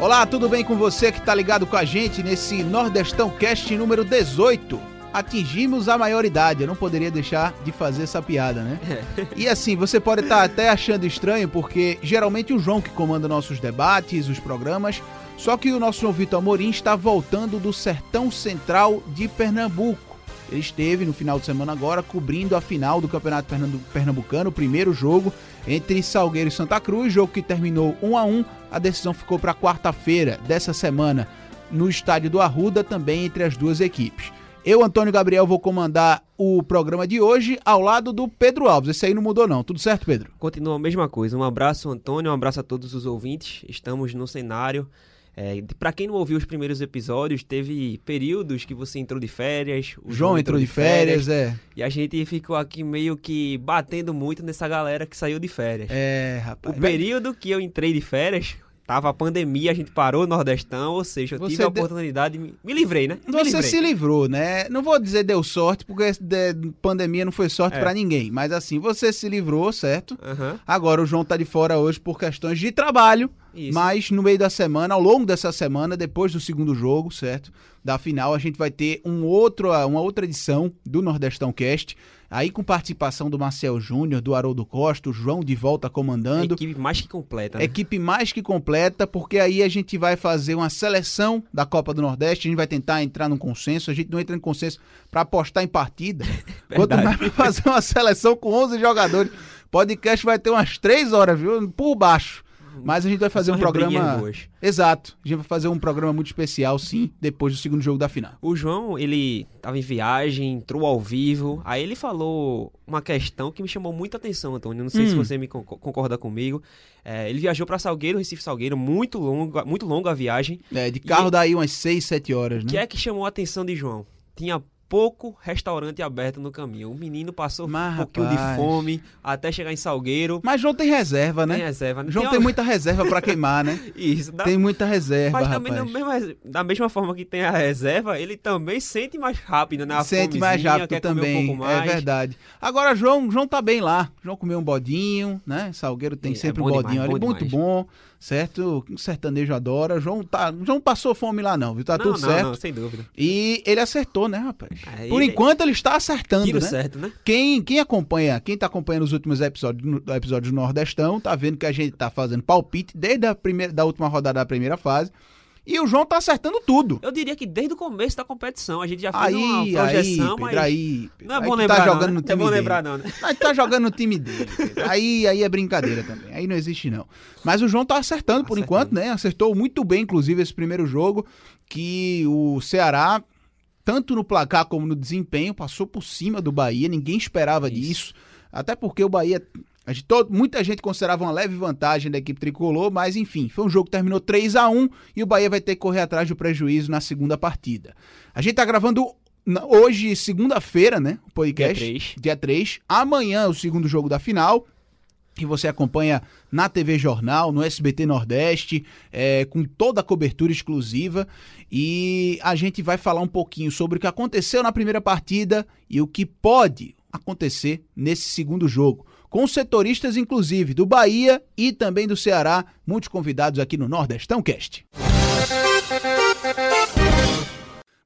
Olá, tudo bem com você que está ligado com a gente nesse Nordestão Cast número 18? Atingimos a maioridade, eu não poderia deixar de fazer essa piada, né? E assim, você pode estar tá até achando estranho, porque geralmente o João que comanda nossos debates, os programas, só que o nosso João Vitor Amorim está voltando do sertão central de Pernambuco. Ele esteve no final de semana agora cobrindo a final do Campeonato Pernambucano, o primeiro jogo entre Salgueiro e Santa Cruz, jogo que terminou 1 a 1. A decisão ficou para quarta-feira dessa semana no estádio do Arruda, também entre as duas equipes. Eu, Antônio Gabriel, vou comandar o programa de hoje ao lado do Pedro Alves. Esse aí não mudou, não. Tudo certo, Pedro? Continua a mesma coisa. Um abraço, Antônio, um abraço a todos os ouvintes. Estamos no cenário é, para quem não ouviu os primeiros episódios, teve períodos que você entrou de férias. O João, João entrou de férias, férias, é. E a gente ficou aqui meio que batendo muito nessa galera que saiu de férias. É, rapaz. O período que eu entrei de férias Tava a pandemia, a gente parou no Nordestão, ou seja, eu Você tive a oportunidade, me, me livrei, né? Me Você livrei. se livrou, né? Não vou dizer deu sorte, porque de, pandemia não foi sorte é. para ninguém. Mas assim, você se livrou, certo? Uhum. Agora o João tá de fora hoje por questões de trabalho. Isso. Mas no meio da semana, ao longo dessa semana, depois do segundo jogo, certo? Da final, a gente vai ter um outro, uma outra edição do Nordestão Cast Aí com participação do Marcel Júnior, do Haroldo Costa, o João de volta comandando. Equipe mais que completa, né? Equipe mais que completa, porque aí a gente vai fazer uma seleção da Copa do Nordeste, a gente vai tentar entrar num consenso, a gente não entra em consenso para apostar em partida. Quanto mais pra fazer uma seleção com 11 jogadores. Podcast vai ter umas 3 horas, viu? Por baixo. Mas a gente vai fazer um programa. Exato. A gente vai fazer um programa muito especial, sim, depois do segundo jogo da final. O João, ele estava em viagem, entrou ao vivo. Aí ele falou uma questão que me chamou muita atenção, Antônio. Não sei hum. se você me concorda comigo. É, ele viajou para Salgueiro, Recife Salgueiro, muito longo, muito longa a viagem. É, de carro e... daí umas 6, 7 horas, né? O que é que chamou a atenção de João? Tinha pouco restaurante aberto no caminho. O menino passou Mas, um pouquinho rapaz. de fome até chegar em Salgueiro. Mas João tem reserva, né? Tem reserva. João tem, tem muita reserva para queimar, né? Isso. Dá... Tem muita reserva, Mas também mesmo, da mesma forma que tem a reserva, ele também sente mais rápido, né? A sente mais rápido também, um é verdade. Agora, João, João tá bem lá. João comeu um bodinho, né? Salgueiro tem é, sempre é um bodinho demais, ali, muito demais. bom certo? O sertanejo adora. João tá, João passou fome lá não, viu? Tá não, tudo não, certo. Não, sem dúvida. E ele acertou, né, rapaz? Aí, Por enquanto ele está acertando, tiro né? certo, né? Quem, quem acompanha, quem tá acompanhando os últimos episódios, episódios do Nordestão, tá vendo que a gente tá fazendo palpite desde a primeira da última rodada da primeira fase. E o João tá acertando tudo. Eu diria que desde o começo da competição. A gente já fez aí, uma projeção, aí, mas. Pedro, aí, Não é bom lembrar. Tá jogando não, no time é bom dele. lembrar, não, né? Mas tá jogando no time dele. Aí, aí é brincadeira também. Aí não existe, não. Mas o João tá acertando por enquanto, né? Acertou muito bem, inclusive, esse primeiro jogo. Que o Ceará, tanto no placar como no desempenho, passou por cima do Bahia. Ninguém esperava Isso. disso. Até porque o Bahia a gente, todo, muita gente considerava uma leve vantagem da equipe tricolor, mas enfim, foi um jogo que terminou 3 a 1 e o Bahia vai ter que correr atrás do prejuízo na segunda partida. A gente tá gravando hoje, segunda-feira, né? O podcast. Dia 3. Dia 3. Amanhã, o segundo jogo da final. Que você acompanha na TV Jornal, no SBT Nordeste, é, com toda a cobertura exclusiva. E a gente vai falar um pouquinho sobre o que aconteceu na primeira partida e o que pode acontecer nesse segundo jogo com setoristas, inclusive, do Bahia e também do Ceará, muitos convidados aqui no Nordestão Cast.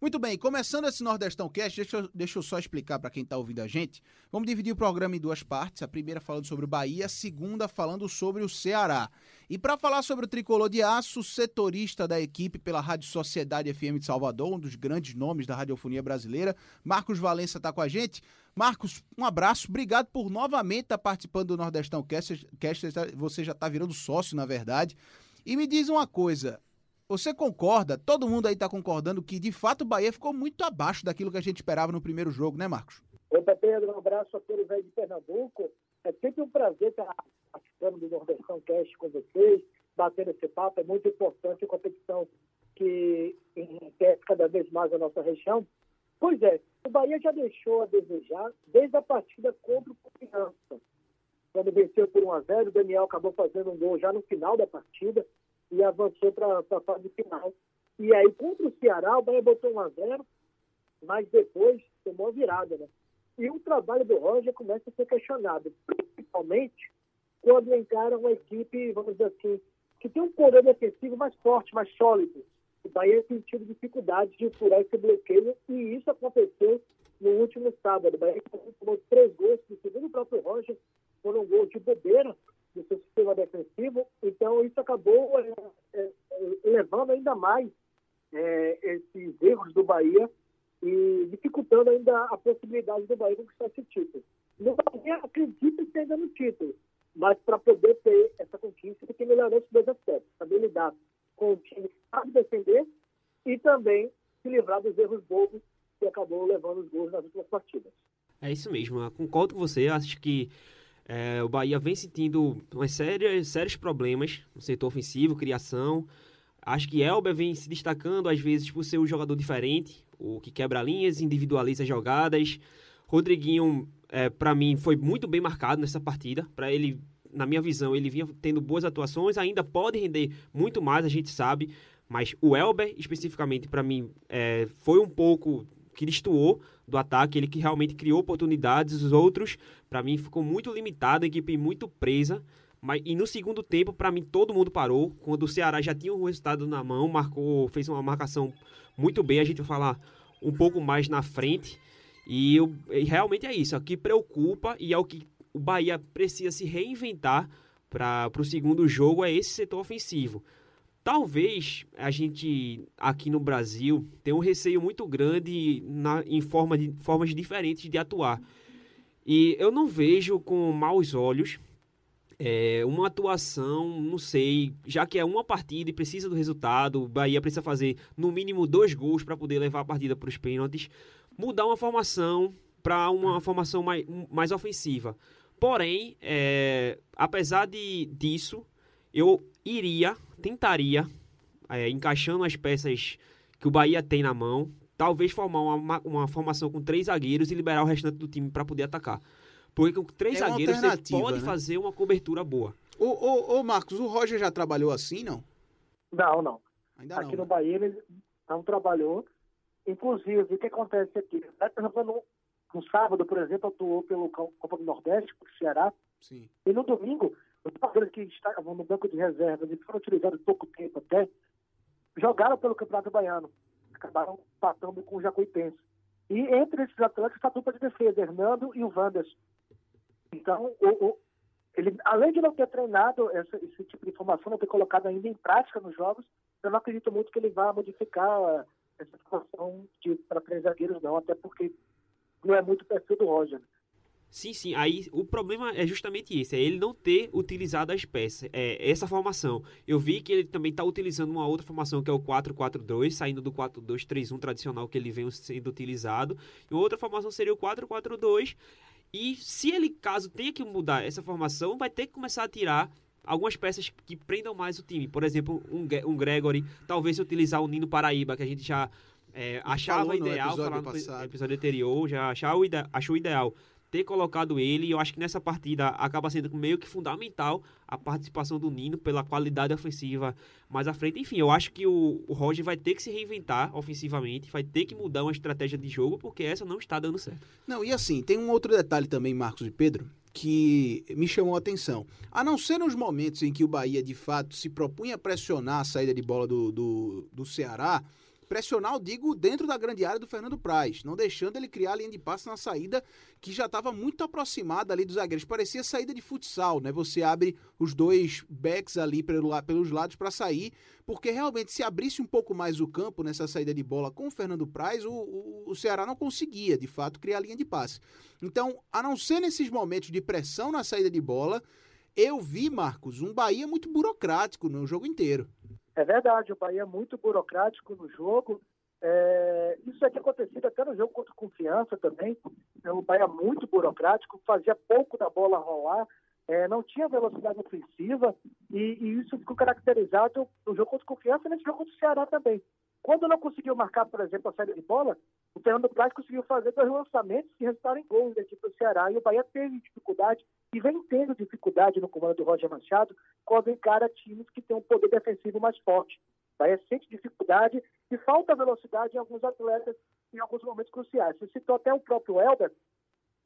Muito bem, começando esse Nordestão Cast, deixa eu, deixa eu só explicar para quem está ouvindo a gente. Vamos dividir o programa em duas partes. A primeira falando sobre o Bahia, a segunda falando sobre o Ceará. E para falar sobre o tricolor de aço, setorista da equipe pela Rádio Sociedade FM de Salvador, um dos grandes nomes da radiofonia brasileira, Marcos Valença está com a gente. Marcos, um abraço, obrigado por novamente estar participando do Nordestão Cast. Você já está virando sócio, na verdade. E me diz uma coisa, você concorda, todo mundo aí está concordando que de fato o Bahia ficou muito abaixo daquilo que a gente esperava no primeiro jogo, né, Marcos? Opa, Pedro, um abraço a todos aí de Pernambuco. É sempre um prazer estar participando do Nordestão Cast com vocês, batendo esse papo. É muito importante a competição que enriquece cada vez mais a nossa região. Pois é, o Bahia já deixou a desejar desde a partida contra o Confiança. Quando venceu por 1 a 0 o Daniel acabou fazendo um gol já no final da partida e avançou para a fase final. E aí, contra o Ceará, o Bahia botou 1 a 0 mas depois tomou a virada, né? E o trabalho do Roger começa a ser questionado, principalmente quando encara uma equipe, vamos dizer assim, que tem um poder defensivo mais forte, mais sólido. O Bahia tem tido dificuldade de furar esse bloqueio e isso aconteceu no último sábado. O Bahia tomou três gols, segundo o próprio Roger, foram gols de bobeira do seu sistema defensivo. Então, isso acabou é, levando ainda mais é, esses erros do Bahia e dificultando ainda a possibilidade do Bahia conquistar esse título. No Bahia, acredita que ainda no título, mas para poder ter essa conquista, tem que melhorar esses dois aspectos: saber lidar com o time que sabe defender e também se livrar dos erros bobos que acabou levando os gols nas últimas partidas. É isso mesmo, eu concordo com você. Acho que é, o Bahia vem sentindo umas sérias, sérios problemas no setor ofensivo, criação. Acho que Elber vem se destacando, às vezes, por ser um jogador diferente, o que quebra linhas, individualiza jogadas. Rodriguinho, é, para mim, foi muito bem marcado nessa partida. Para ele, na minha visão, ele vinha tendo boas atuações, ainda pode render muito mais, a gente sabe. Mas o Elber, especificamente, para mim, é, foi um pouco que destoou do ataque, ele que realmente criou oportunidades, os outros, para mim, ficou muito limitado, a equipe muito presa. Mas, e no segundo tempo, para mim, todo mundo parou. Quando o Ceará já tinha o resultado na mão, marcou, fez uma marcação muito bem. A gente vai falar um pouco mais na frente. E, eu, e realmente é isso. É o que preocupa e é o que o Bahia precisa se reinventar para o segundo jogo é esse setor ofensivo. Talvez a gente aqui no Brasil tenha um receio muito grande na, em forma de, formas diferentes de atuar. E eu não vejo com maus olhos é, uma atuação, não sei, já que é uma partida e precisa do resultado, o Bahia precisa fazer no mínimo dois gols para poder levar a partida para os pênaltis, mudar uma formação para uma formação mais, mais ofensiva. Porém, é, apesar de, disso, eu iria, tentaria, é, encaixando as peças que o Bahia tem na mão, talvez formar uma, uma formação com três zagueiros e liberar o restante do time para poder atacar. Porque com três é zagueiros você pode né? fazer uma cobertura boa. Ô, ô, ô, Marcos, o Roger já trabalhou assim, não? Não, não. Ainda aqui não. no Bahia ele não trabalhou. Inclusive, o que acontece aqui? No, no sábado, por exemplo, atuou pelo Copa do Nordeste, pelo Ceará. Sim. E no domingo, os jogadores que estavam no banco de reservas e foram utilizados pouco tempo até, jogaram pelo Campeonato Baiano. Acabaram patando com o Jacuipense. E entre esses atletas está a dupla de defesa, Hernando e o Wanderson. Então, o, o, ele, além de não ter treinado essa, esse tipo de informação, não ter colocado ainda em prática nos jogos, eu não acredito muito que ele vá modificar essa situação para três zagueiros, não, até porque não é muito perfil do Roger. Sim, sim. Aí o problema é justamente esse, é ele não ter utilizado as peças, é, essa formação. Eu vi que ele também está utilizando uma outra formação que é o 4-4-2, saindo do 4-2-3-1 tradicional que ele vem sendo utilizado. E outra formação seria o 4-4-2. E se ele, caso tenha que mudar essa formação, vai ter que começar a tirar algumas peças que prendam mais o time. Por exemplo, um, um Gregory, talvez utilizar o Nino Paraíba, que a gente já é, achava ideal, falar no episódio anterior, já achava, achou ideal ter colocado ele. Eu acho que nessa partida acaba sendo meio que fundamental a participação do Nino pela qualidade ofensiva mais à frente. Enfim, eu acho que o, o Roger vai ter que se reinventar ofensivamente, vai ter que mudar uma estratégia de jogo, porque essa não está dando certo. Não, e assim, tem um outro detalhe também, Marcos e Pedro, que me chamou a atenção. A não ser nos momentos em que o Bahia, de fato, se propunha pressionar a saída de bola do, do, do Ceará pressionar, eu digo, dentro da grande área do Fernando Praz, não deixando ele criar a linha de passe na saída que já estava muito aproximada ali dos zagueiros. Parecia saída de futsal, né? Você abre os dois backs ali pelos lados para sair, porque realmente se abrisse um pouco mais o campo nessa saída de bola com o Fernando Praz, o, o, o Ceará não conseguia, de fato, criar a linha de passe. Então, a não ser nesses momentos de pressão na saída de bola, eu vi, Marcos, um Bahia muito burocrático no jogo inteiro. É verdade, o Bahia é muito burocrático no jogo. É, isso é que acontecido até no jogo contra Confiança também. É, o Bahia muito burocrático, fazia pouco da bola rolar, é, não tinha velocidade ofensiva e, e, isso ficou caracterizado no jogo contra Confiança e nesse jogo contra o Ceará também. Quando não conseguiu marcar, por exemplo, a saída de bola, o Fernando Praz conseguiu fazer dois lançamentos que resultaram em gols da equipe do Ceará. E o Bahia teve dificuldade e vem tendo dificuldade no comando do Roger Machado quando encara times que têm um poder defensivo mais forte. O Bahia sente dificuldade e falta velocidade em alguns atletas em alguns momentos cruciais. Você citou até o próprio Elber.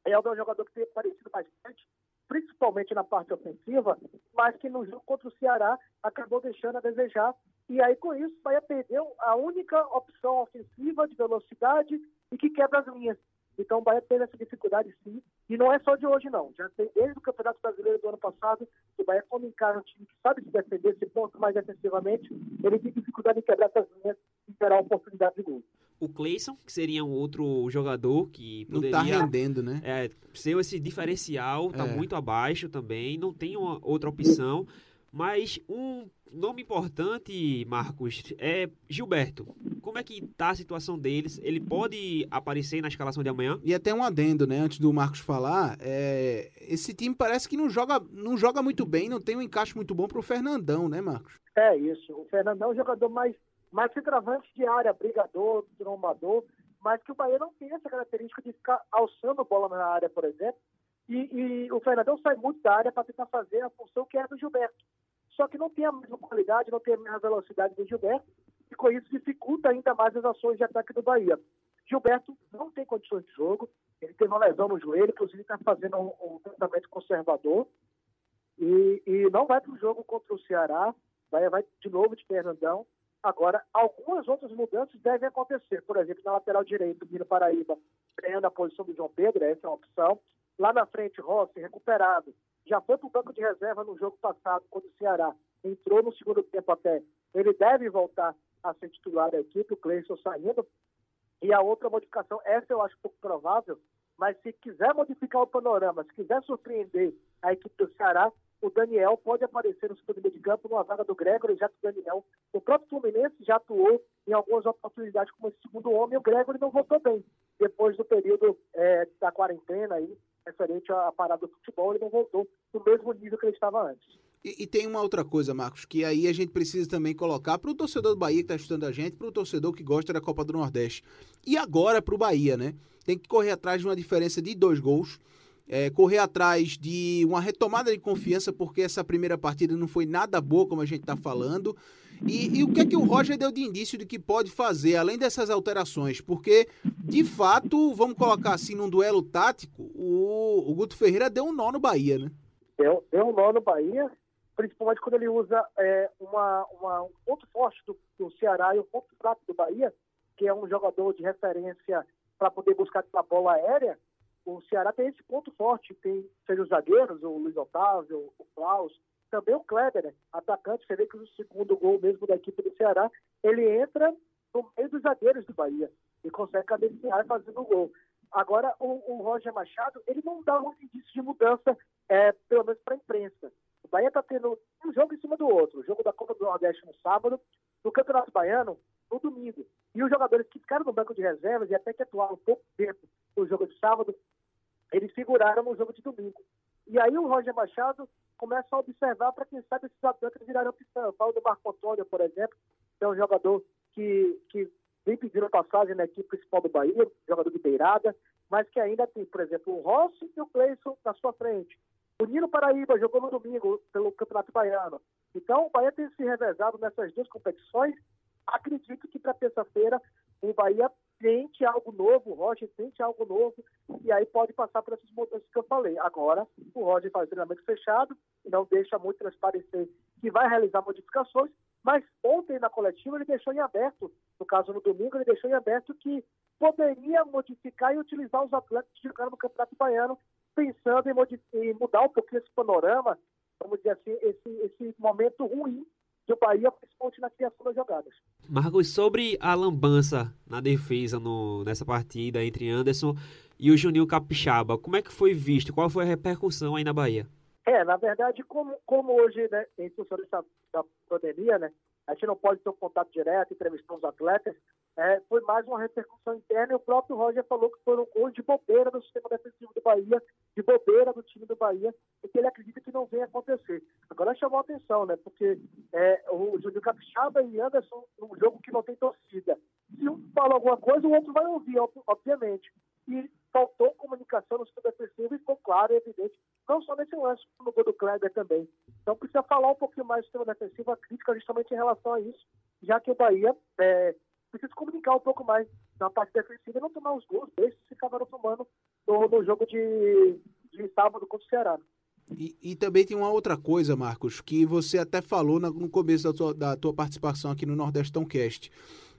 Elber é um jogador que tem aparecido bastante principalmente na parte ofensiva, mas que no jogo contra o Ceará acabou deixando a desejar. E aí, com isso, o Bahia perdeu a única opção ofensiva de velocidade e que quebra as linhas. Então o Bahia teve essa dificuldade sim, e não é só de hoje não. Já tem desde o Campeonato Brasileiro do ano passado, o Bahia quando encara um time que sabe se defender, se ponto mais defensivamente, ele tem dificuldade em quebrar essas linhas e gerar oportunidade de gol. O Cleison, que seria um outro jogador que poderia... Não tá rendendo, né? É, ser esse diferencial, tá é. muito abaixo também, não tem uma outra opção. Mas um nome importante, Marcos, é Gilberto. Como é que tá a situação deles? Ele pode aparecer na escalação de amanhã? E até um adendo, né? Antes do Marcos falar, é... esse time parece que não joga, não joga muito bem, não tem um encaixe muito bom pro Fernandão, né, Marcos? É isso. O Fernandão é um jogador mais, mais centroavante de área, brigador, trombador, mas que o Bahia não tem essa característica de ficar alçando bola na área, por exemplo. E, e o Fernandão sai muito da área para tentar fazer a função que é do Gilberto só que não tem a mesma qualidade, não tem a mesma velocidade do Gilberto, e com isso dificulta ainda mais as ações de ataque do Bahia. Gilberto não tem condições de jogo, ele teve uma lesão no joelho, inclusive está fazendo um, um, tratamento conservador, e, e não vai para o jogo contra o Ceará, Bahia vai de novo de Fernandão. Agora, algumas outras mudanças devem acontecer. Por exemplo, na lateral direita, o Paraíba ganhando a posição do João Pedro, essa é uma opção. Lá na frente, Rossi recuperado, já foi para o banco de reserva no jogo passado, quando o Ceará entrou no segundo tempo até. Ele deve voltar a ser titular da equipe, o Cleison saindo. E a outra modificação, essa eu acho pouco provável, mas se quiser modificar o panorama, se quiser surpreender a equipe do Ceará, o Daniel pode aparecer no segundo meio de campo numa vaga do Gregory, já que o Daniel, o próprio Fluminense já atuou em algumas oportunidades como esse segundo homem, o Gregory não voltou bem. Depois do período é, da quarentena aí, referente à parada do futebol, ele não voltou no mesmo nível que ele estava antes. E, e, tem uma outra coisa, Marcos, que aí a gente precisa também colocar para o torcedor do Bahia que está estudando a gente, para o torcedor que gosta da Copa do Nordeste. E agora para o Bahia, né? Tem que correr atrás de uma diferença de dois gols é, correr atrás de uma retomada de confiança, porque essa primeira partida não foi nada boa, como a gente está falando. E, e, o que é que o Roger deu de indício de que pode fazer, além dessas alterações? Porque, de fato, vamos colocar assim, num duelo tático, o, o Guto Ferreira deu um nó no Bahia, né? Deu, deu um nó no Bahia, principalmente quando ele usa é, uma, uma, um ponto forte do, do Ceará e um ponto fraco do Bahia, que é um jogador de referência para poder buscar a bola aérea, o Ceará tem esse ponto forte, tem seja os zagueiros, o Luiz Otávio, o Klaus, também o Kleber, né? atacante, você vê que o segundo gol mesmo da equipe do Ceará, ele entra no meio dos zagueiros do Bahia e consegue cadenciar fazendo o gol. Agora, o, o, Roger Machado, ele não dá um indício de mudança, é, pelo menos para a imprensa. O Bahia está tendo um jogo em cima do outro. O jogo da Copa do Nordeste no sábado, no Campeonato Baiano no domingo. E os jogadores que ficaram no banco de reservas e até que atuaram pouco tempo no jogo de sábado, eles figuraram no jogo de domingo. E aí o Roger Machado começa a observar para quem sabe esses atletas virarem opção. Eu falo do Marco Antônio, por exemplo, que é um jogador que, que vem pedindo passagem na equipe principal do Bahia, jogador de beirada, mas que ainda tem, por exemplo, o Rossi e o Cleison na sua frente. O Nino Paraíba jogou no domingo pelo Campeonato Baiano. Então, o Bahia tem se revezado nessas duas competições. Acredito que para terça-feira o Bahia tente algo novo, o Roger tente algo novo, e aí pode passar por essas mudanças que eu falei. Agora, o Roger faz treinamento fechado não deixa muito transparecer que vai realizar modificações, mas ontem na coletiva ele deixou em aberto, no caso no domingo, ele deixou em aberto que poderia modificar e utilizar os atletas que jogaram no Campeonato Baiano, pensando em, em mudar um pouquinho esse panorama, vamos dizer assim, esse, esse momento ruim do Bahia, principalmente na criação das jogadas. Marcos, sobre a lambança na defesa no, nessa partida entre Anderson e o Juninho Capixaba, como é que foi visto? Qual foi a repercussão aí na Bahia? É, na verdade, como, como hoje, né, em função dessa, da pandemia, né, a gente não pode ter um contato direto, entrevistar os atletas, é, foi mais uma repercussão interna e o próprio Roger falou que foram gols de bobeira no sistema defensivo do Bahia, de bobeira do time do Bahia, e que ele acredita que não venha acontecer. Agora chamou a atenção, né? Porque é, o Júnior Capixaba e Anderson, num jogo que não tem torcida. Se um fala alguma coisa, o outro vai ouvir, obviamente. E faltou comunicação no sistema defensivo e ficou claro e evidente, não só nesse lance, como no gol do Kleber também. Então precisa falar um pouquinho mais do sistema defensivo, a crítica justamente em relação a isso, já que o Bahia é, precisa comunicar um pouco mais na parte defensiva e não tomar os gols desses que acabaram tomando no, no jogo de, de sábado contra o Ceará. E, e, também tem uma outra coisa, Marcos, que você até falou no começo da tua, da tua participação aqui no Nordestão Cast,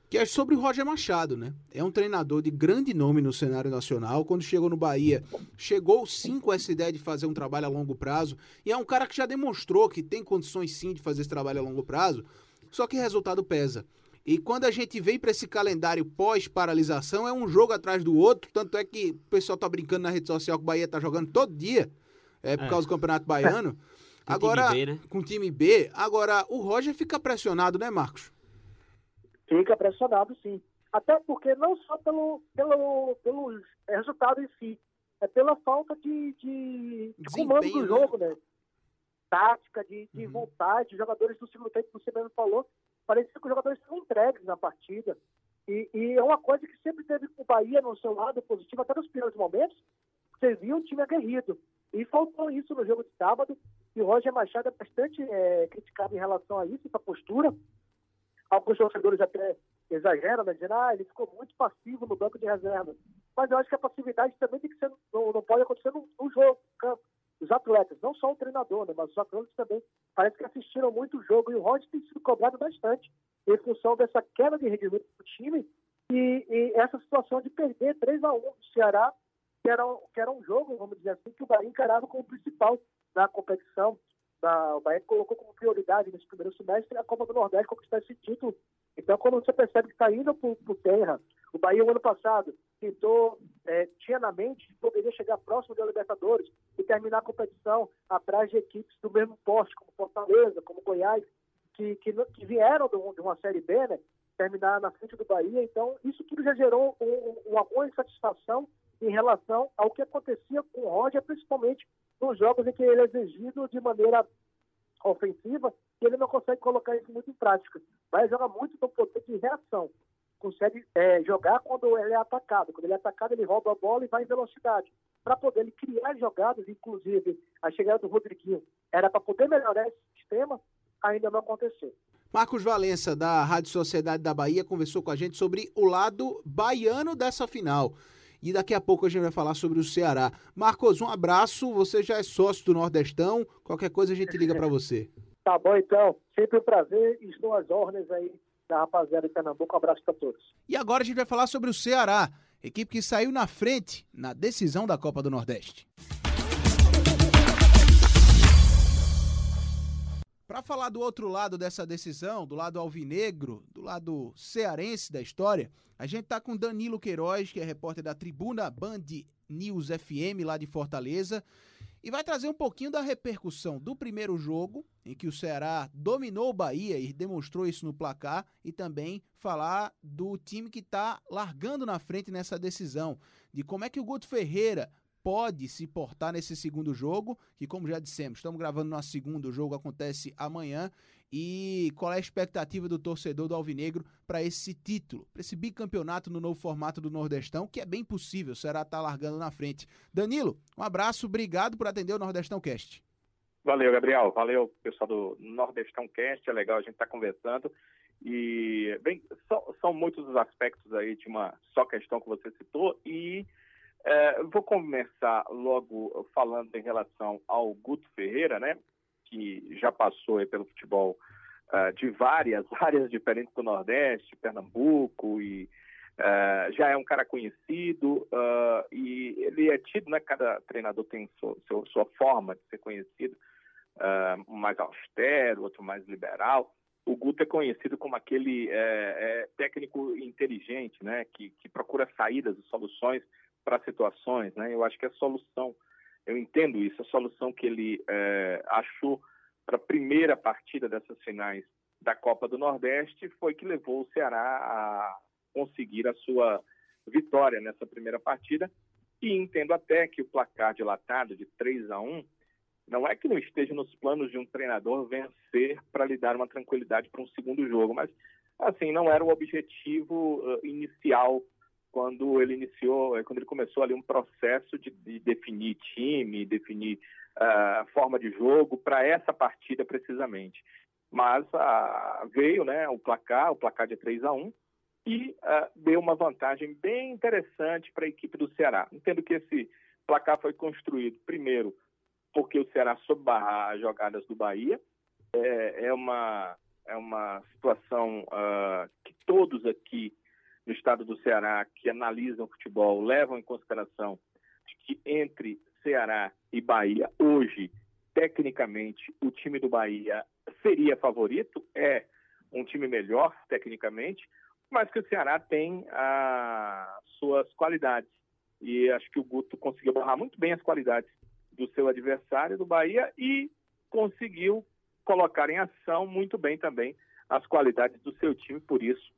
que é sobre o Roger Machado, né? É um treinador de grande nome no cenário nacional. Quando chegou no Bahia, chegou sim com essa ideia de fazer um trabalho a longo prazo. E é um cara que já demonstrou que tem condições sim de fazer esse trabalho a longo prazo, só que resultado pesa. E quando a gente vem para esse calendário pós-paralisação, é um jogo atrás do outro. Tanto é que o pessoal tá brincando na rede social que o Bahia tá jogando todo dia, é por é. causa do Campeonato Baiano. Com Agora, time B, né? com time B. Agora, o Roger fica pressionado, né, Marcos? Fica pressionado, sim. Até porque não só pelo, pelo, pelo resultado em si, é pela falta de, de, de comando do né? jogo, né? Tática, de, de uhum. vontade. Jogadores do segundo tempo, você mesmo falou, parecia que os jogadores estão entregues na partida. E, e, é uma coisa que sempre teve o Bahia no seu lado positivo, até nos primeiros momentos, você viu um time aguerrido. E faltou isso no jogo de sábado. E o Roger Machado é bastante é, criticado em relação a isso, essa postura. Alguns torcedores até exageram, né, dizendo ah, ele ficou muito passivo no banco de reserva. Mas eu acho que a passividade também tem que ser, não, não pode acontecer no, no jogo, no campo. Os atletas, não só o treinador, né, mas os atletas também parece que assistiram muito o jogo. E o Roger tem sido cobrado bastante em função dessa queda de rendimento do time e, e essa situação de perder 3 a 1 do Ceará que era, que era um jogo, vamos dizer assim, que o Bahia encarava como principal da competição. Da, o Bahia colocou como prioridade nesse primeiro semestre a Copa do Nordeste conquistar esse título. Então, quando você percebe que está indo por, por, terra, o Bahia, o ano passado, tentou, é, tinha na mente que poderia chegar próximo da Libertadores e terminar a competição atrás de equipes do mesmo poste, como Fortaleza, como Goiás, que, que, que vieram de uma Série B, né? terminar na frente do Bahia. Então, isso tudo já gerou um, uma boa insatisfação em relação ao que acontecia com o Roger, principalmente nos jogos em que ele é exigido de maneira ofensiva e ele não consegue colocar isso muito em prática. Mas joga muito no poder de reação. Consegue é, jogar quando ele é atacado. Quando ele é atacado, ele rouba a bola e vai em velocidade. Para poder ele criar jogadas, inclusive a chegada do Rodriguinho, era para poder melhorar esse sistema, ainda não aconteceu. Marcos Valença, da Rádio Sociedade da Bahia, conversou com a gente sobre o lado baiano dessa final. E daqui a pouco a gente vai falar sobre o Ceará. Marcos, um abraço. Você já é sócio do Nordestão. Qualquer coisa a gente liga para você. Tá bom, então. Sempre um prazer. Estou às ordens aí da rapaziada de Pernambuco. Um abraço para todos. E agora a gente vai falar sobre o Ceará, equipe que saiu na frente na decisão da Copa do Nordeste. Para falar do outro lado dessa decisão, do lado alvinegro, do lado cearense da história, a gente está com Danilo Queiroz, que é repórter da Tribuna Band News FM lá de Fortaleza, e vai trazer um pouquinho da repercussão do primeiro jogo, em que o Ceará dominou o Bahia e demonstrou isso no placar, e também falar do time que está largando na frente nessa decisão, de como é que o Guto Ferreira pode se portar nesse segundo jogo, que como já dissemos, estamos gravando na segunda, o jogo acontece amanhã, e qual é a expectativa do torcedor do Alvinegro para esse título, para esse bicampeonato no novo formato do Nordestão, que é bem possível, o Ceará está largando na frente. Danilo, um abraço, obrigado por atender o Nordestão Cast. Valeu, Gabriel. Valeu, pessoal do Nordestão Cast. É legal a gente estar tá conversando. E, bem, são, são muitos os aspectos aí de uma só questão que você citou. E é, vou começar logo falando em relação ao Guto Ferreira, né, que já passou pelo futebol uh, de várias áreas diferentes do Nordeste, Pernambuco, e uh, já é um cara conhecido, uh, e ele é tido, né, cada treinador tem sua, sua, sua forma de ser conhecido, um mais austero, outro mais liberal, o Guto é conhecido como aquele é, é, técnico inteligente, né, que, que procura saídas e soluções para situações, né? Eu acho que a solução, eu entendo isso, a solução que ele é, achou para a primeira partida dessas finais da Copa do Nordeste foi que levou o Ceará a conseguir a sua vitória nessa primeira partida. E entendo até que o placar dilatado de 3 a 1 não é que não esteja nos planos de um treinador vencer para lhe dar uma tranquilidade para um segundo jogo, mas assim não era o objetivo uh, inicial quando ele iniciou, é, quando ele começou ali um processo de, de definir time, definir uh, forma de jogo para essa partida precisamente. Mas uh, veio né, o placar, o placar de 3 a 1 e uh, deu uma vantagem bem interessante para a equipe do Ceará. Entendo que esse placar foi construído, primeiro, porque o Ceará soube barrar as jogadas do Bahia. É, é uma, é uma situação que todos aqui no estado do Ceará que analisam o futebol levam em consideração de que entre Ceará e Bahia, hoje, tecnicamente, o time do Bahia seria favorito, é um time melhor tecnicamente, mas que o Ceará tem as suas qualidades. E acho que o Guto conseguiu barrar muito bem as qualidades do seu adversário do Bahia e conseguiu colocar em ação muito bem também as qualidades do seu time, por isso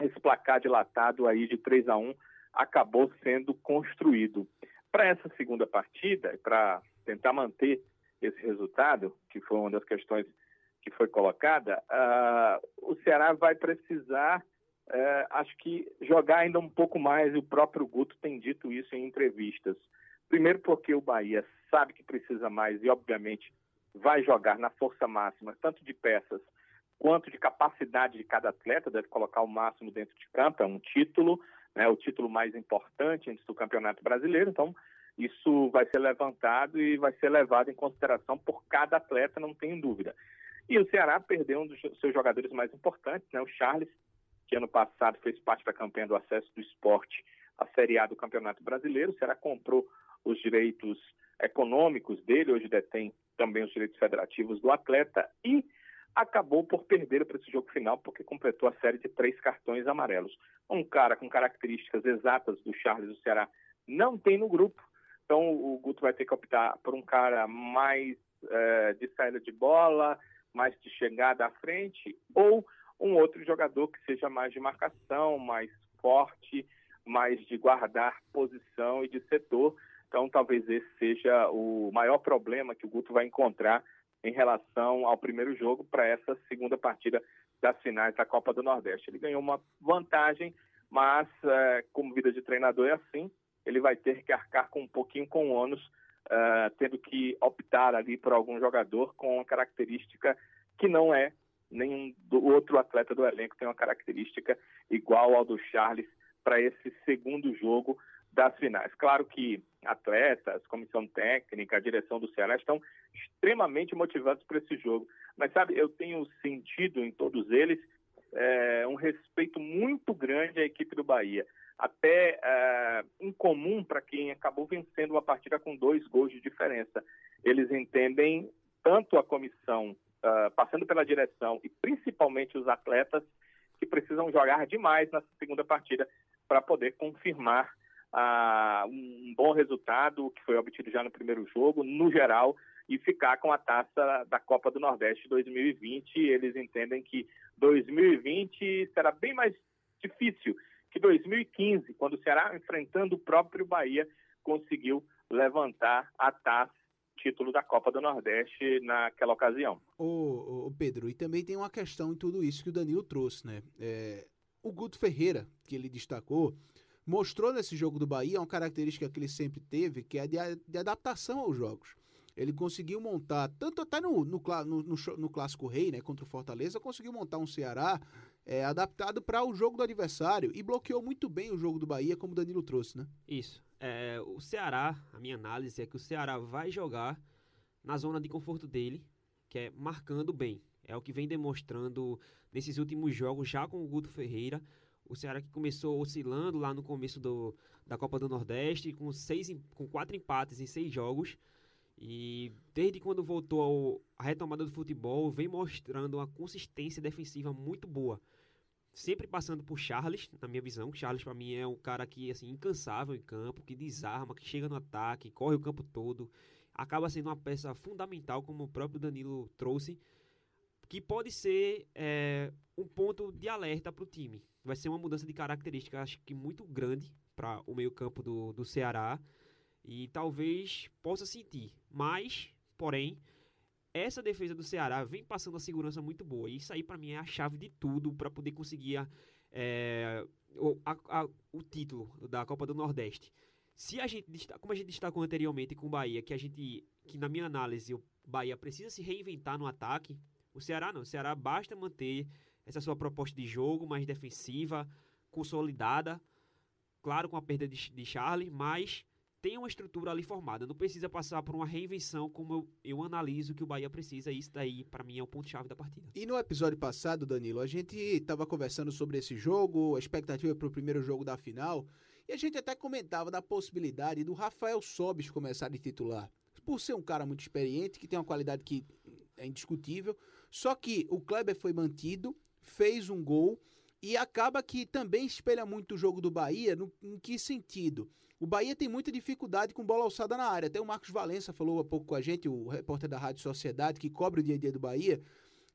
esse placar dilatado aí de 3 a 1 acabou sendo construído. Para essa segunda partida, para tentar manter esse resultado, que foi uma das questões que foi colocada, uh, o Ceará vai precisar, uh, acho que, jogar ainda um pouco mais, e o próprio Guto tem dito isso em entrevistas. Primeiro, porque o Bahia sabe que precisa mais e, obviamente, vai jogar na força máxima, tanto de peças quanto de capacidade de cada atleta, deve colocar o máximo dentro de campo, é um título, né, o título mais importante antes do Campeonato Brasileiro, então isso vai ser levantado e vai ser levado em consideração por cada atleta, não tenho dúvida. E o Ceará perdeu um dos seus jogadores mais importantes, né, o Charles, que ano passado fez parte da campanha do acesso do esporte à Série A do Campeonato Brasileiro. O Ceará comprou os direitos econômicos dele, hoje detém também os direitos federativos do atleta e acabou por perder para esse jogo final porque completou a série de três cartões amarelos. Um cara com características exatas do Charles do Ceará não tem no grupo, então o Guto vai ter que optar por um cara mais é, de saída de bola, mais de chegada à frente, ou um outro jogador que seja mais de marcação, mais forte, mais de guardar posição e de setor. Então, talvez esse seja o maior problema que o Guto vai encontrar em relação ao primeiro jogo para essa segunda partida das finais da Copa do Nordeste. Ele ganhou uma vantagem, mas é, como vida de treinador é assim, ele vai ter que arcar com um pouquinho com ônus, uh, tendo que optar ali por algum jogador com uma característica que não é nenhum do outro atleta do elenco tem uma característica igual ao do Charles para esse segundo jogo das finais. Claro que atletas, comissão técnica, direção do Ceará estão extremamente motivados para esse jogo. Mas, sabe, eu tenho sentido em todos eles é, um respeito muito grande à equipe do Bahia. Até é, incomum para quem acabou vencendo uma partida com dois gols de diferença. Eles entendem tanto a comissão, uh, passando pela direção e principalmente os atletas, que precisam jogar demais nessa segunda partida para poder confirmar ah, um bom resultado que foi obtido já no primeiro jogo, no geral, e ficar com a taça da Copa do Nordeste 2020. Eles entendem que 2020 será bem mais difícil que 2015, quando o Ceará, enfrentando o próprio Bahia, conseguiu levantar a taça título da Copa do Nordeste naquela ocasião. Ô, ô, Pedro, e também tem uma questão em tudo isso que o Danilo trouxe, né? É, o Guto Ferreira, que ele destacou, mostrou nesse jogo do Bahia uma característica que ele sempre teve, que é de, de adaptação aos jogos. Ele conseguiu montar, tanto até no, no, no, no, Clássico Rei, né, contra o Fortaleza, conseguiu montar um Ceará é, adaptado para o jogo do adversário e bloqueou muito bem o jogo do Bahia, como o Danilo trouxe, né? Isso. É, o Ceará, a minha análise é que o Ceará vai jogar na zona de conforto dele, que é marcando bem. É o que vem demonstrando nesses últimos jogos, já com o Guto Ferreira. O Ceará que começou oscilando lá no começo do, da Copa do Nordeste, com, seis, com quatro empates em seis jogos. E desde quando voltou a retomada do futebol, vem mostrando uma consistência defensiva muito boa. Sempre passando por Charles, na minha visão. Charles, para mim, é um cara que assim incansável em campo, que desarma, que chega no ataque, corre o campo todo. Acaba sendo uma peça fundamental, como o próprio Danilo trouxe, que pode ser é, um ponto de alerta para o time vai ser uma mudança de característica, acho que muito grande para o meio-campo do, do Ceará. E talvez possa sentir. Mas, porém, essa defesa do Ceará vem passando uma segurança muito boa. E isso aí, para mim, é a chave de tudo para poder conseguir é, o, a, a, o título da Copa do Nordeste. Se a gente, como a gente destacou anteriormente com o Bahia, que a gente, que na minha análise, o Bahia precisa se reinventar no ataque, o Ceará não. O Ceará basta manter essa sua proposta de jogo mais defensiva, consolidada, claro com a perda de, de Charlie, mas tem uma estrutura ali formada, não precisa passar por uma reinvenção como eu, eu analiso que o Bahia precisa, e isso daí para mim é o ponto-chave da partida. E no episódio passado, Danilo, a gente estava conversando sobre esse jogo, a expectativa para o primeiro jogo da final, e a gente até comentava da possibilidade do Rafael Sobis começar de titular. Por ser um cara muito experiente, que tem uma qualidade que é indiscutível, só que o Kleber foi mantido, fez um gol e acaba que também espelha muito o jogo do Bahia. No, em que sentido? O Bahia tem muita dificuldade com bola alçada na área. Até o Marcos Valença falou há pouco com a gente, o repórter da Rádio Sociedade, que cobre o dia a dia do Bahia.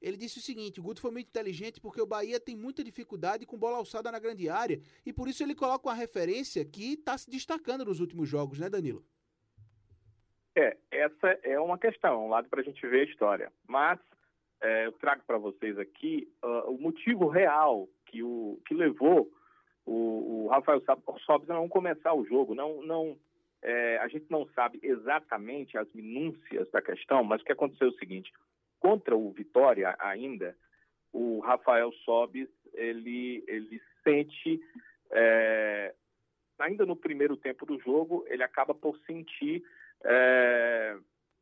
Ele disse o seguinte: o Guto foi muito inteligente porque o Bahia tem muita dificuldade com bola alçada na grande área. E por isso ele coloca uma referência que está se destacando nos últimos jogos, né, Danilo? É, essa é uma questão, um lado para a gente ver a história. Mas é, eu trago para vocês aqui uh, o motivo real que, o, que levou o, o Rafael Sobis não começar o jogo. Não, não, é, a gente não sabe exatamente as minúcias da questão, mas o que aconteceu é o seguinte: contra o Vitória ainda, o Rafael Sobis ele, ele sente é, ainda no primeiro tempo do jogo ele acaba por sentir é,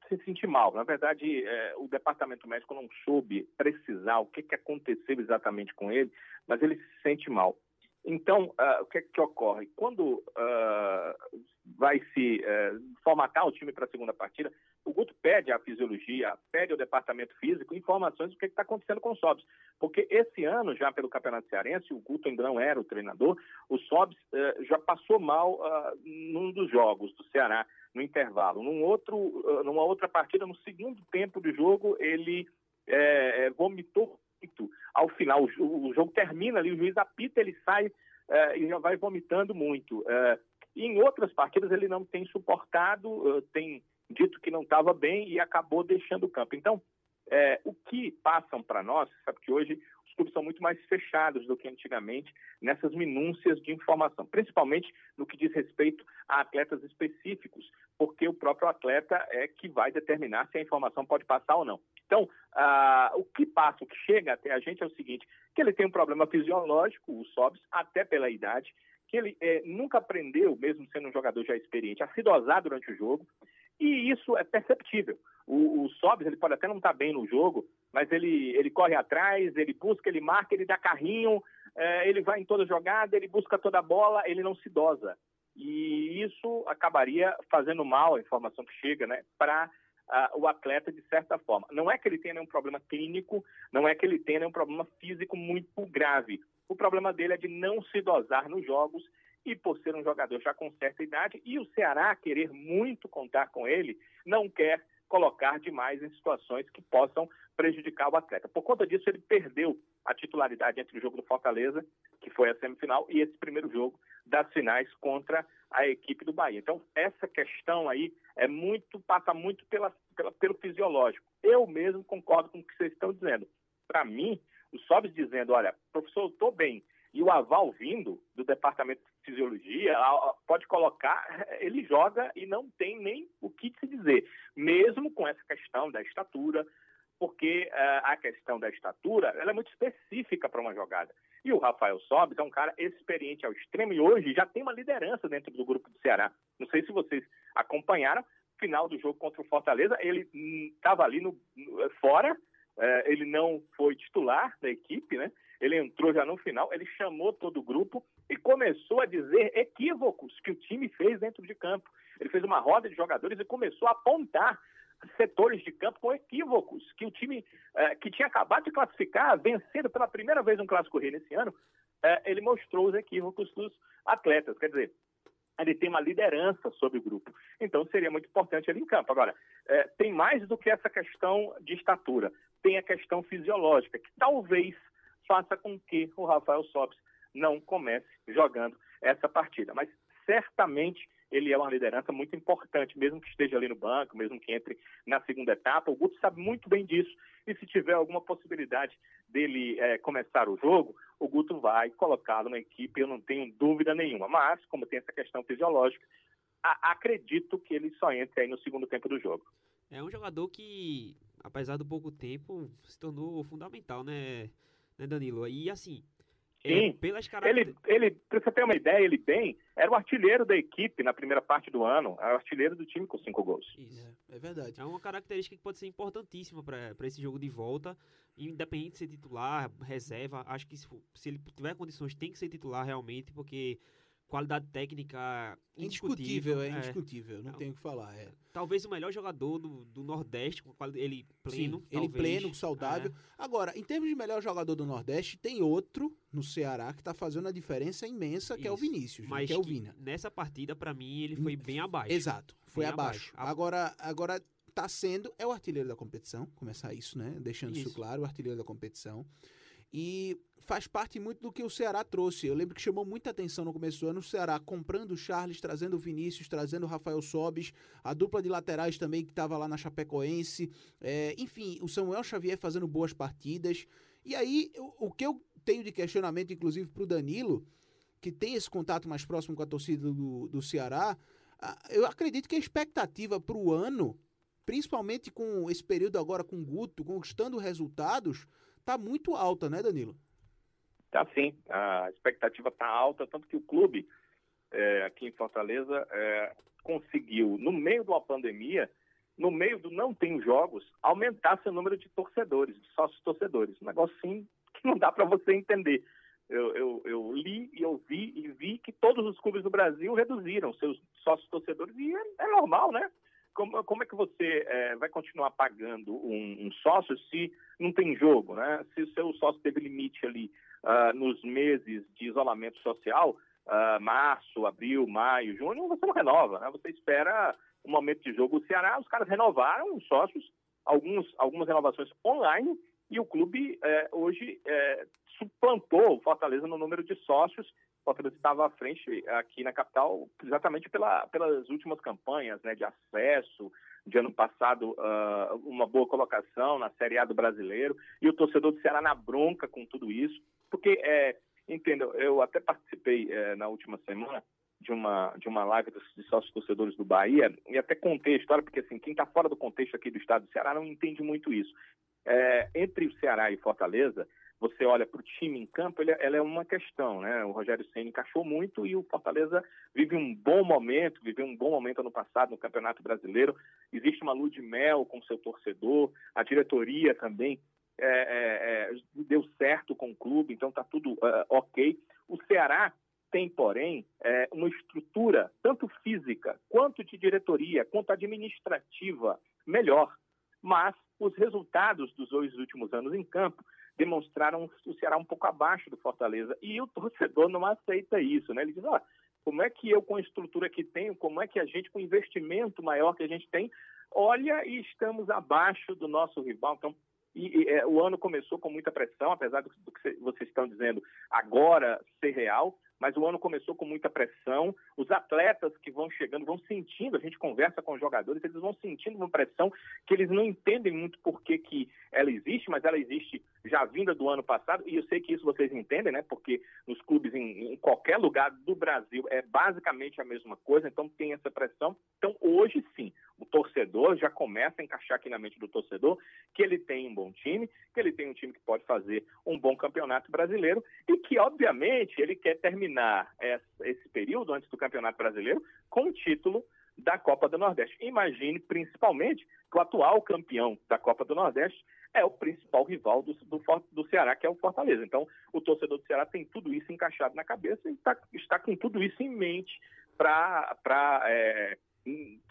se sentir mal. Na verdade, é, o departamento médico não soube precisar o que, que aconteceu exatamente com ele, mas ele se sente mal. Então, uh, o que, que ocorre? Quando uh, vai se uh, formatar o time para a segunda partida, o Guto pede à fisiologia, pede ao departamento físico informações do que está acontecendo com o Sobs. Porque esse ano, já pelo Campeonato Cearense, o Guto ainda não era o treinador, o Sobs já passou mal num dos jogos do Ceará no intervalo. Num outro, numa outra partida, no segundo tempo do jogo, ele é, vomitou muito. Ao final, o, o, jogo termina ali, o juiz apita, ele sai é, e já vai vomitando muito. É, e em outras partidas ele não tem suportado, tem dito que não estava bem e acabou deixando o campo. Então, o que passam para nós, sabe que hoje os clubes são muito mais fechados do que antigamente nessas minúcias de informação, principalmente no que diz respeito a atletas específicos, porque o próprio atleta é que vai determinar se a informação pode passar ou não. Então, ah, o que passa, o que chega até a gente é o seguinte, que ele tem um problema fisiológico, o SOBS, até pela idade, que ele é, nunca aprendeu, mesmo sendo um jogador já experiente, a se dosar durante o jogo, e isso é perceptível. O, o Sobs, ele pode até não estar bem no jogo, mas ele, ele corre atrás, ele busca, ele marca, ele dá carrinho, é, ele vai em toda jogada, ele busca toda a bola, ele não se dosa. E isso acabaria fazendo mal a informação que chega né, para uh, o atleta de certa forma. Não é que ele tenha nenhum problema clínico, não é que ele tenha nenhum problema físico muito grave. O problema dele é de não se dosar nos jogos e por ser um jogador já com certa idade e o Ceará querer muito contar com ele, não quer colocar demais em situações que possam prejudicar o atleta. Por conta disso, ele perdeu a titularidade entre o jogo do Fortaleza, que foi a semifinal, e esse primeiro jogo das finais contra a equipe do Bahia. Então, essa questão aí é muito, passa muito pela, pela pelo fisiológico. Eu mesmo concordo com o que vocês estão dizendo. Para mim, o Sobes dizendo, olha, professor, eu estou bem, e o aval vindo do departamento de fisiologia, pode colocar, ele joga e não tem nem o que se dizer, mesmo com essa questão da estatura, porque uh, a questão da estatura ela é muito específica para uma jogada. E o Rafael Sobis é um cara experiente ao extremo e hoje já tem uma liderança dentro do grupo do Ceará. Não sei se vocês acompanharam, final do jogo contra o Fortaleza, ele estava hum, ali no, no, fora, uh, ele não foi titular da equipe, né? ele entrou já no final, ele chamou todo o grupo e começou a dizer equívocos que o time fez dentro de campo. Ele fez uma roda de jogadores e começou a apontar setores de campo com equívocos que o time eh, que tinha acabado de classificar, vencendo pela primeira vez um clássico rei nesse ano, eh, ele mostrou os equívocos dos atletas. Quer dizer, ele tem uma liderança sobre o grupo. Então seria muito importante ele em campo. Agora, eh, tem mais do que essa questão de estatura, tem a questão fisiológica, que talvez faça com que o Rafael Sobis não comece jogando essa partida. Mas certamente ele é uma liderança muito importante, mesmo que esteja ali no banco, mesmo que entre na segunda etapa. O Guto sabe muito bem disso. E se tiver alguma possibilidade dele é, começar o jogo, o Guto vai colocá-lo na equipe, eu não tenho dúvida nenhuma. Mas, como tem essa questão fisiológica, a, acredito que ele só entre aí no segundo tempo do jogo. É um jogador que, apesar do pouco tempo, se tornou fundamental, né? né, Danilo? E assim, Sim. É, pelas ele, ele, pra você ter uma ideia, ele bem era o artilheiro da equipe na primeira parte do ano. Era o artilheiro do time com cinco gols. Isso, é, é verdade. É uma característica que pode ser importantíssima para esse jogo de volta. Independente de ser titular, reserva, acho que se, se ele tiver condições, tem que ser titular realmente, porque qualidade técnica indiscutível. É indiscutível, é, não tem o que falar. É. Talvez o melhor jogador do, do Nordeste, com ele pleno. Sim, ele pleno, saudável. É. Agora, em termos de melhor jogador do Nordeste, tem outro no Ceará que está fazendo a diferença imensa, que Isso. é o Vinícius, Mas que é o Vina. Nessa partida, para mim, ele foi bem abaixo. Exato, foi abaixo. abaixo. Agora, agora tá sendo, é o artilheiro da competição, começar isso, né? Deixando isso, isso claro, o artilheiro da competição. E faz parte muito do que o Ceará trouxe. Eu lembro que chamou muita atenção no começo do ano o Ceará comprando o Charles, trazendo o Vinícius, trazendo o Rafael Sobis, a dupla de laterais também que estava lá na Chapecoense. É, enfim, o Samuel Xavier fazendo boas partidas. E aí, o, o que eu tenho de questionamento, inclusive, para o Danilo, que tem esse contato mais próximo com a torcida do, do Ceará, eu acredito que a expectativa para o ano, principalmente com esse período agora com o Guto, conquistando resultados, tá muito alta, né, Danilo? Tá sim, a expectativa tá alta, tanto que o clube é, aqui em Fortaleza é, conseguiu, no meio de uma pandemia, no meio do não tem jogos, aumentar seu número de torcedores, de sócios torcedores. Um negócio assim que não dá para você entender. Eu, eu, eu, li e ouvi e vi que todos os clubes do Brasil reduziram seus sócios torcedores e é, é normal, né? Como, como é que você é, vai continuar pagando um, um, sócio se não tem jogo, né? Se o seu sócio teve limite ali uh, nos meses de isolamento social, uh, março, abril, maio, junho, você não renova, né? Você espera um momento de jogo. O Ceará, os caras renovaram os sócios, alguns, algumas renovações online, e o clube é, hoje é, suplantou o Fortaleza no número de sócios Fortaleza estava à frente aqui na capital exatamente pela, pelas últimas campanhas né, de acesso, de ano passado uh, uma boa colocação na Série A do Brasileiro, e o torcedor do Ceará na bronca com tudo isso, porque, é, entenda, eu até participei é, na última semana de uma, de uma live dos, de sócios torcedores do Bahia, e até contei a história, porque assim, quem está fora do contexto aqui do estado do Ceará não entende muito isso. É, entre o Ceará e Fortaleza, você olha para o time em campo, ele, ela é uma questão, né? O Rogério Senna encaixou muito e o Fortaleza vive um bom momento, viveu um bom momento ano passado no Campeonato Brasileiro. Existe uma lua de mel com seu torcedor, a diretoria também é, é, é, deu certo com o clube, então está tudo uh, ok. O Ceará tem, porém, é, uma estrutura, tanto física, quanto de diretoria, quanto administrativa, melhor. Mas os resultados dos dois últimos anos em campo demonstraram o Ceará um pouco abaixo do Fortaleza. E o torcedor não aceita isso, né? Ele diz, ah, como é que eu, com a estrutura que tenho, como é que a gente, com o investimento maior que a gente tem, olha e estamos abaixo do nosso rival. Então, e, e é, o ano começou com muita pressão, apesar do, do que vocês estão dizendo agora ser real, mas o ano começou com muita pressão. Os atletas que vão chegando vão sentindo, a gente conversa com os jogadores, eles vão sentindo uma pressão que eles não entendem muito por que ela existe, mas ela existe já vinda do ano passado, e eu sei que isso vocês entendem, né? Porque nos clubes em, em qualquer lugar do Brasil é basicamente a mesma coisa, então tem essa pressão. Então, hoje sim, o torcedor já começa a encaixar aqui na mente do torcedor que ele tem um bom time, que ele tem um time que pode fazer um bom campeonato brasileiro e que, obviamente, ele quer terminar esse período antes do Campeonato Brasileiro com o título da Copa do Nordeste. Imagine, principalmente, que o atual campeão da Copa do Nordeste é o principal rival do, do, do Ceará, que é o Fortaleza. Então, o torcedor do Ceará tem tudo isso encaixado na cabeça e tá, está com tudo isso em mente para é,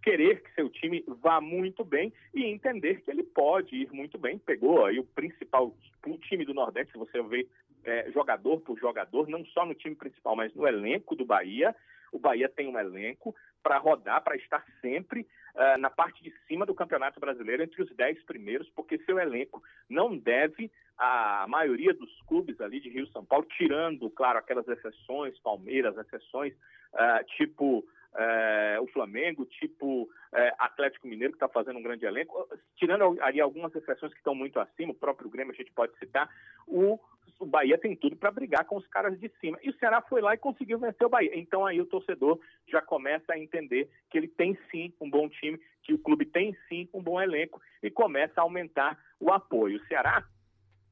querer que seu time vá muito bem e entender que ele pode ir muito bem. Pegou aí o principal o time do Nordeste, se você vê é, jogador por jogador, não só no time principal, mas no elenco do Bahia. O Bahia tem um elenco para rodar, para estar sempre uh, na parte de cima do Campeonato Brasileiro, entre os dez primeiros, porque seu elenco não deve a maioria dos clubes ali de Rio São Paulo, tirando, claro, aquelas exceções, Palmeiras, exceções, uh, tipo é, o Flamengo, tipo é, Atlético Mineiro, que está fazendo um grande elenco, tirando ali algumas exceções que estão muito acima, o próprio Grêmio a gente pode citar, o, o Bahia tem tudo para brigar com os caras de cima. E o Ceará foi lá e conseguiu vencer o Bahia. Então aí o torcedor já começa a entender que ele tem sim um bom time, que o clube tem sim um bom elenco e começa a aumentar o apoio. O Ceará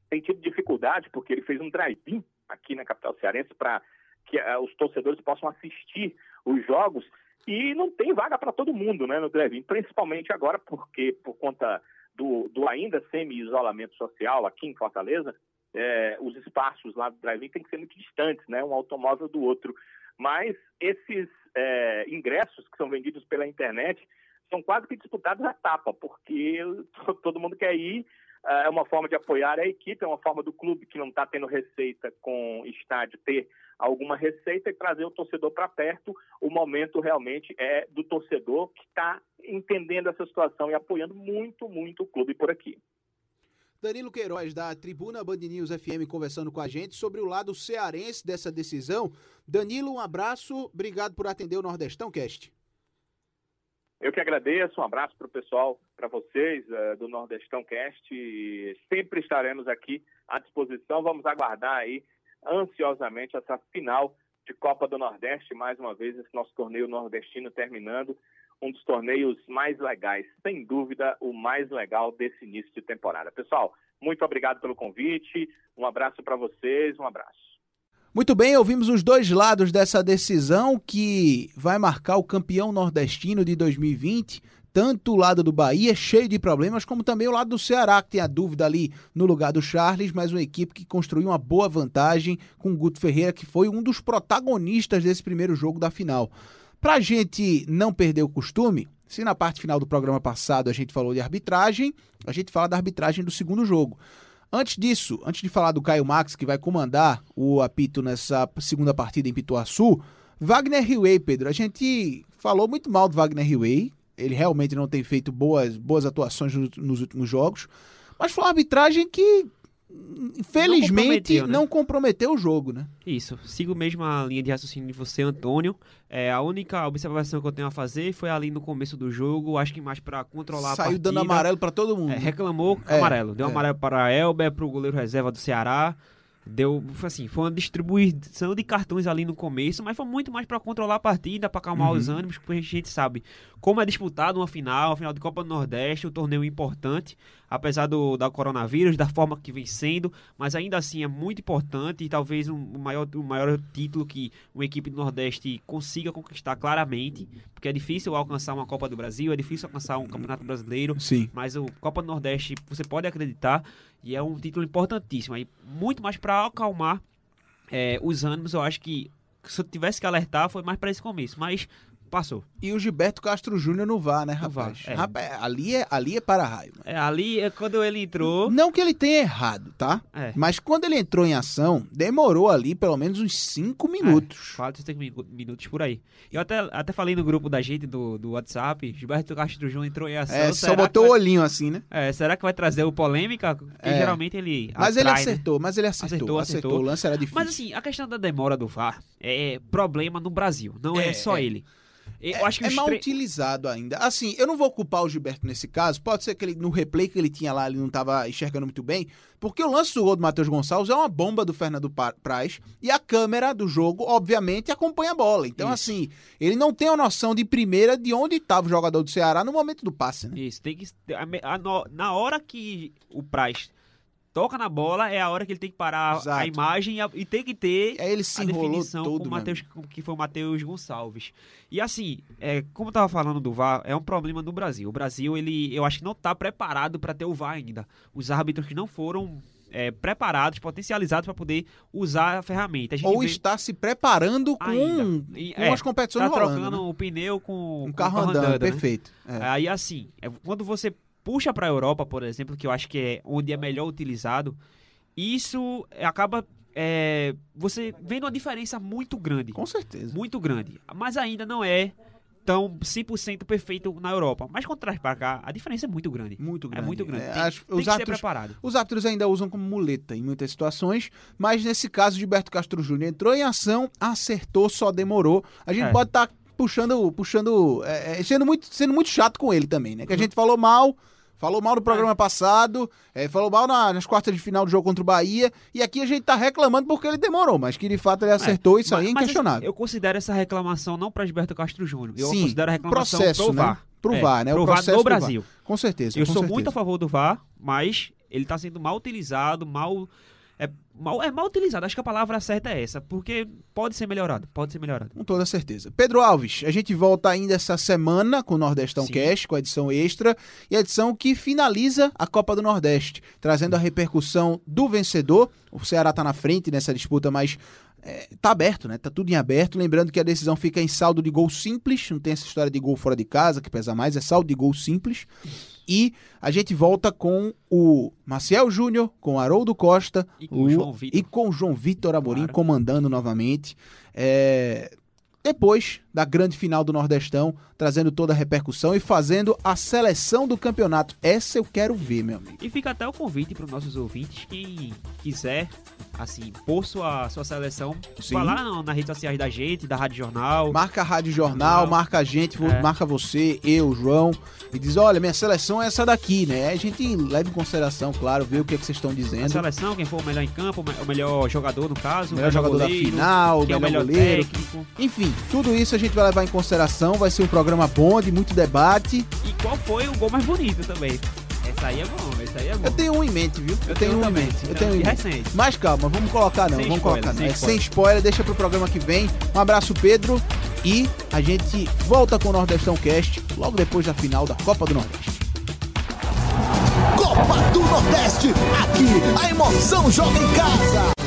tem tido dificuldade porque ele fez um drive-in aqui na capital cearense para que uh, os torcedores possam assistir os jogos e não tem vaga para todo mundo, né, no drive principalmente agora porque por conta do, do ainda semi-isolamento social aqui em Fortaleza, é, os espaços lá do drive-in têm que ser muito distantes, né, um automóvel do outro. Mas esses é, ingressos que são vendidos pela internet são quase que disputados a tapa, porque todo mundo quer ir. É uma forma de apoiar a equipe, é uma forma do clube que não está tendo receita com estádio ter alguma receita e trazer o torcedor para perto. O momento realmente é do torcedor que está entendendo essa situação e apoiando muito, muito o clube por aqui. Danilo Queiroz, da Tribuna Band News FM, conversando com a gente sobre o lado cearense dessa decisão. Danilo, um abraço, obrigado por atender o Nordestão Cast. Eu que agradeço, um abraço para o pessoal, para vocês uh, do Nordestão Cast. Sempre estaremos aqui à disposição. Vamos aguardar aí ansiosamente essa final de Copa do Nordeste, mais uma vez, esse nosso torneio nordestino terminando. Um dos torneios mais legais, sem dúvida, o mais legal desse início de temporada. Pessoal, muito obrigado pelo convite. Um abraço para vocês, um abraço. Muito bem, ouvimos os dois lados dessa decisão que vai marcar o campeão nordestino de 2020. Tanto o lado do Bahia, cheio de problemas, como também o lado do Ceará, que tem a dúvida ali no lugar do Charles, mas uma equipe que construiu uma boa vantagem com o Guto Ferreira, que foi um dos protagonistas desse primeiro jogo da final. Pra gente não perder o costume, se na parte final do programa passado a gente falou de arbitragem, a gente fala da arbitragem do segundo jogo. Antes disso, antes de falar do Caio Max, que vai comandar o apito nessa segunda partida em Pituaçu, Wagner Riway, Pedro, a gente falou muito mal do Wagner Riway, ele realmente não tem feito boas, boas atuações nos, nos últimos jogos, mas foi uma arbitragem que infelizmente não comprometeu, né? não comprometeu, o jogo, né? Isso, sigo mesmo a linha de raciocínio de você, Antônio. É, a única observação que eu tenho a fazer foi ali no começo do jogo, acho que mais para controlar Saiu a partida. dando amarelo para todo mundo. É, reclamou é, amarelo, deu é. amarelo para Elber, para o goleiro reserva do Ceará. Deu, assim, foi uma distribuição de cartões ali no começo, mas foi muito mais para controlar a partida, para acalmar uhum. os ânimos, porque a gente sabe como é disputado uma final, a final de Copa do Nordeste, um torneio importante, apesar do da coronavírus, da forma que vem sendo, mas ainda assim é muito importante e talvez um, um maior, um maior título que uma equipe do Nordeste consiga conquistar claramente, porque é difícil alcançar uma Copa do Brasil, é difícil alcançar um Campeonato Brasileiro, Sim. mas o Copa do Nordeste você pode acreditar e é um título importantíssimo, aí muito mais para acalmar é, os ânimos, eu acho que se eu tivesse que alertar, foi mais para esse começo. Mas Passou. E o Gilberto Castro Júnior no VAR, né, rapaz? VAR, é. rapaz ali, é, ali é para raio. É, ali é quando ele entrou. Não que ele tenha errado, tá? É. Mas quando ele entrou em ação, demorou ali pelo menos uns 5 minutos. É, 4, 5 minutos por aí. Eu até, até falei no grupo da gente do, do WhatsApp, Gilberto Castro Júnior entrou em ação. É, só botou o vai... olhinho assim, né? É, será que vai trazer o polêmica? Porque é. geralmente ele. Mas atrai, ele né? acertou, né? mas ele acertou. Acertou, acertou. acertou. O lance era difícil. Mas assim, a questão da demora do VAR é problema no Brasil, não é, é só é. ele. Eu é, acho que é mal tre... utilizado ainda. Assim, eu não vou culpar o Gilberto nesse caso. Pode ser que ele, no replay que ele tinha lá, ele não estava enxergando muito bem. Porque o lance do gol do Matheus Gonçalves é uma bomba do Fernando Praz. E a câmera do jogo, obviamente, acompanha a bola. Então, Isso. assim, ele não tem a noção de primeira de onde estava o jogador do Ceará no momento do passe. Né? Isso, tem que. A, a, na hora que o Praz toca na bola, é a hora que ele tem que parar Exato. a imagem e, a, e, tem que ter Aí ele se a definição todo, com Mateus, que foi o Matheus Gonçalves. E assim, é, como eu tava falando do VAR, é um problema no Brasil. O Brasil, ele, eu acho que não está preparado para ter o VAR ainda. Os árbitros que não foram é, preparados, potencializados para poder usar a ferramenta. A Ou vê... está se preparando com, e, com é, as competições tá rolando. trocando né? o pneu com, um com carro andando, andando né? perfeito. É. Aí assim, é, quando você puxa para a Europa, por exemplo, que eu acho que é onde é melhor utilizado, isso acaba é, você vendo uma diferença muito grande. Com certeza. Muito grande. Mas ainda não é tão 100% perfeito na Europa. Mas quando traz para cá, a diferença é muito grande. Muito grande. É muito grande. É, tem, acho, tem os que árbitros, ser preparado. Os árbitros ainda usam como muleta em muitas situações, mas nesse caso, Gilberto Castro Júnior entrou em ação, acertou, só demorou. A gente é. pode estar tá puxando, puxando, é, é, sendo, muito, sendo muito chato com ele também, né? Que a uhum. gente falou mal, Falou mal no programa é. passado, é, falou mal na, nas quartas de final do jogo contra o Bahia, e aqui a gente tá reclamando porque ele demorou, mas que de fato ele acertou, é, isso mas, aí é inquestionável. eu considero essa reclamação não para Gilberto Castro Júnior, eu Sim, considero a reclamação processo, pro né? VAR. Pro é, VAR, né? Pro o VAR no Brasil. Com certeza. Eu com sou certeza. muito a favor do VAR, mas ele tá sendo mal utilizado, mal mal, é mal utilizado. Acho que a palavra certa é essa, porque pode ser melhorado, pode ser melhorado. Com toda certeza. Pedro Alves, a gente volta ainda essa semana com o Nordestão Sim. Cast, com a edição extra, e a edição que finaliza a Copa do Nordeste, trazendo a repercussão do vencedor. O Ceará tá na frente nessa disputa, mas é, tá aberto, né? Tá tudo em aberto. Lembrando que a decisão fica em saldo de gol simples, não tem essa história de gol fora de casa, que pesa mais, é saldo de gol simples. E a gente volta com o Maciel Júnior, com o Haroldo Costa E com o João e Vitor. com o João Vitor Amorim Claro. comandando novamente. É, Depois da grande final do Nordestão, trazendo toda a repercussão e fazendo a seleção do campeonato. Essa eu quero ver, meu amigo. E fica até o convite para os nossos ouvintes, quem quiser, assim, pôr sua, sua seleção, Sim. na- nas redes sociais da gente, da Rádio Jornal. Marca a Rádio Jornal, Jornal. marca a gente, É. marca você, eu, João, e diz: olha, minha seleção é essa daqui, né? A gente leva em consideração, claro, ver o que, é que vocês estão A dizendo. seleção, quem for o melhor em campo, o me- o melhor jogador no caso, O melhor jogador da goleiro, final, o quem é o melhor melhor goleiro. técnico. Enfim, tudo isso a gente vai levar em consideração. Vai ser um programa bom, de muito debate. E qual foi o gol mais bonito também. Essa aí é bom, essa aí é bom. Eu tenho um em mente, viu? Eu, tenho um em também. mente. Eu Então, tenho um em mente. recente. Mas calma, vamos colocar não, Sem vamos spoiler, colocar não. sem É sem spoiler. spoiler, deixa pro programa que vem. Um abraço, Pedro, e a gente volta com o Nordestão Cast logo depois da final da Copa do Nordeste. Copa do Nordeste. Aqui a emoção joga em casa.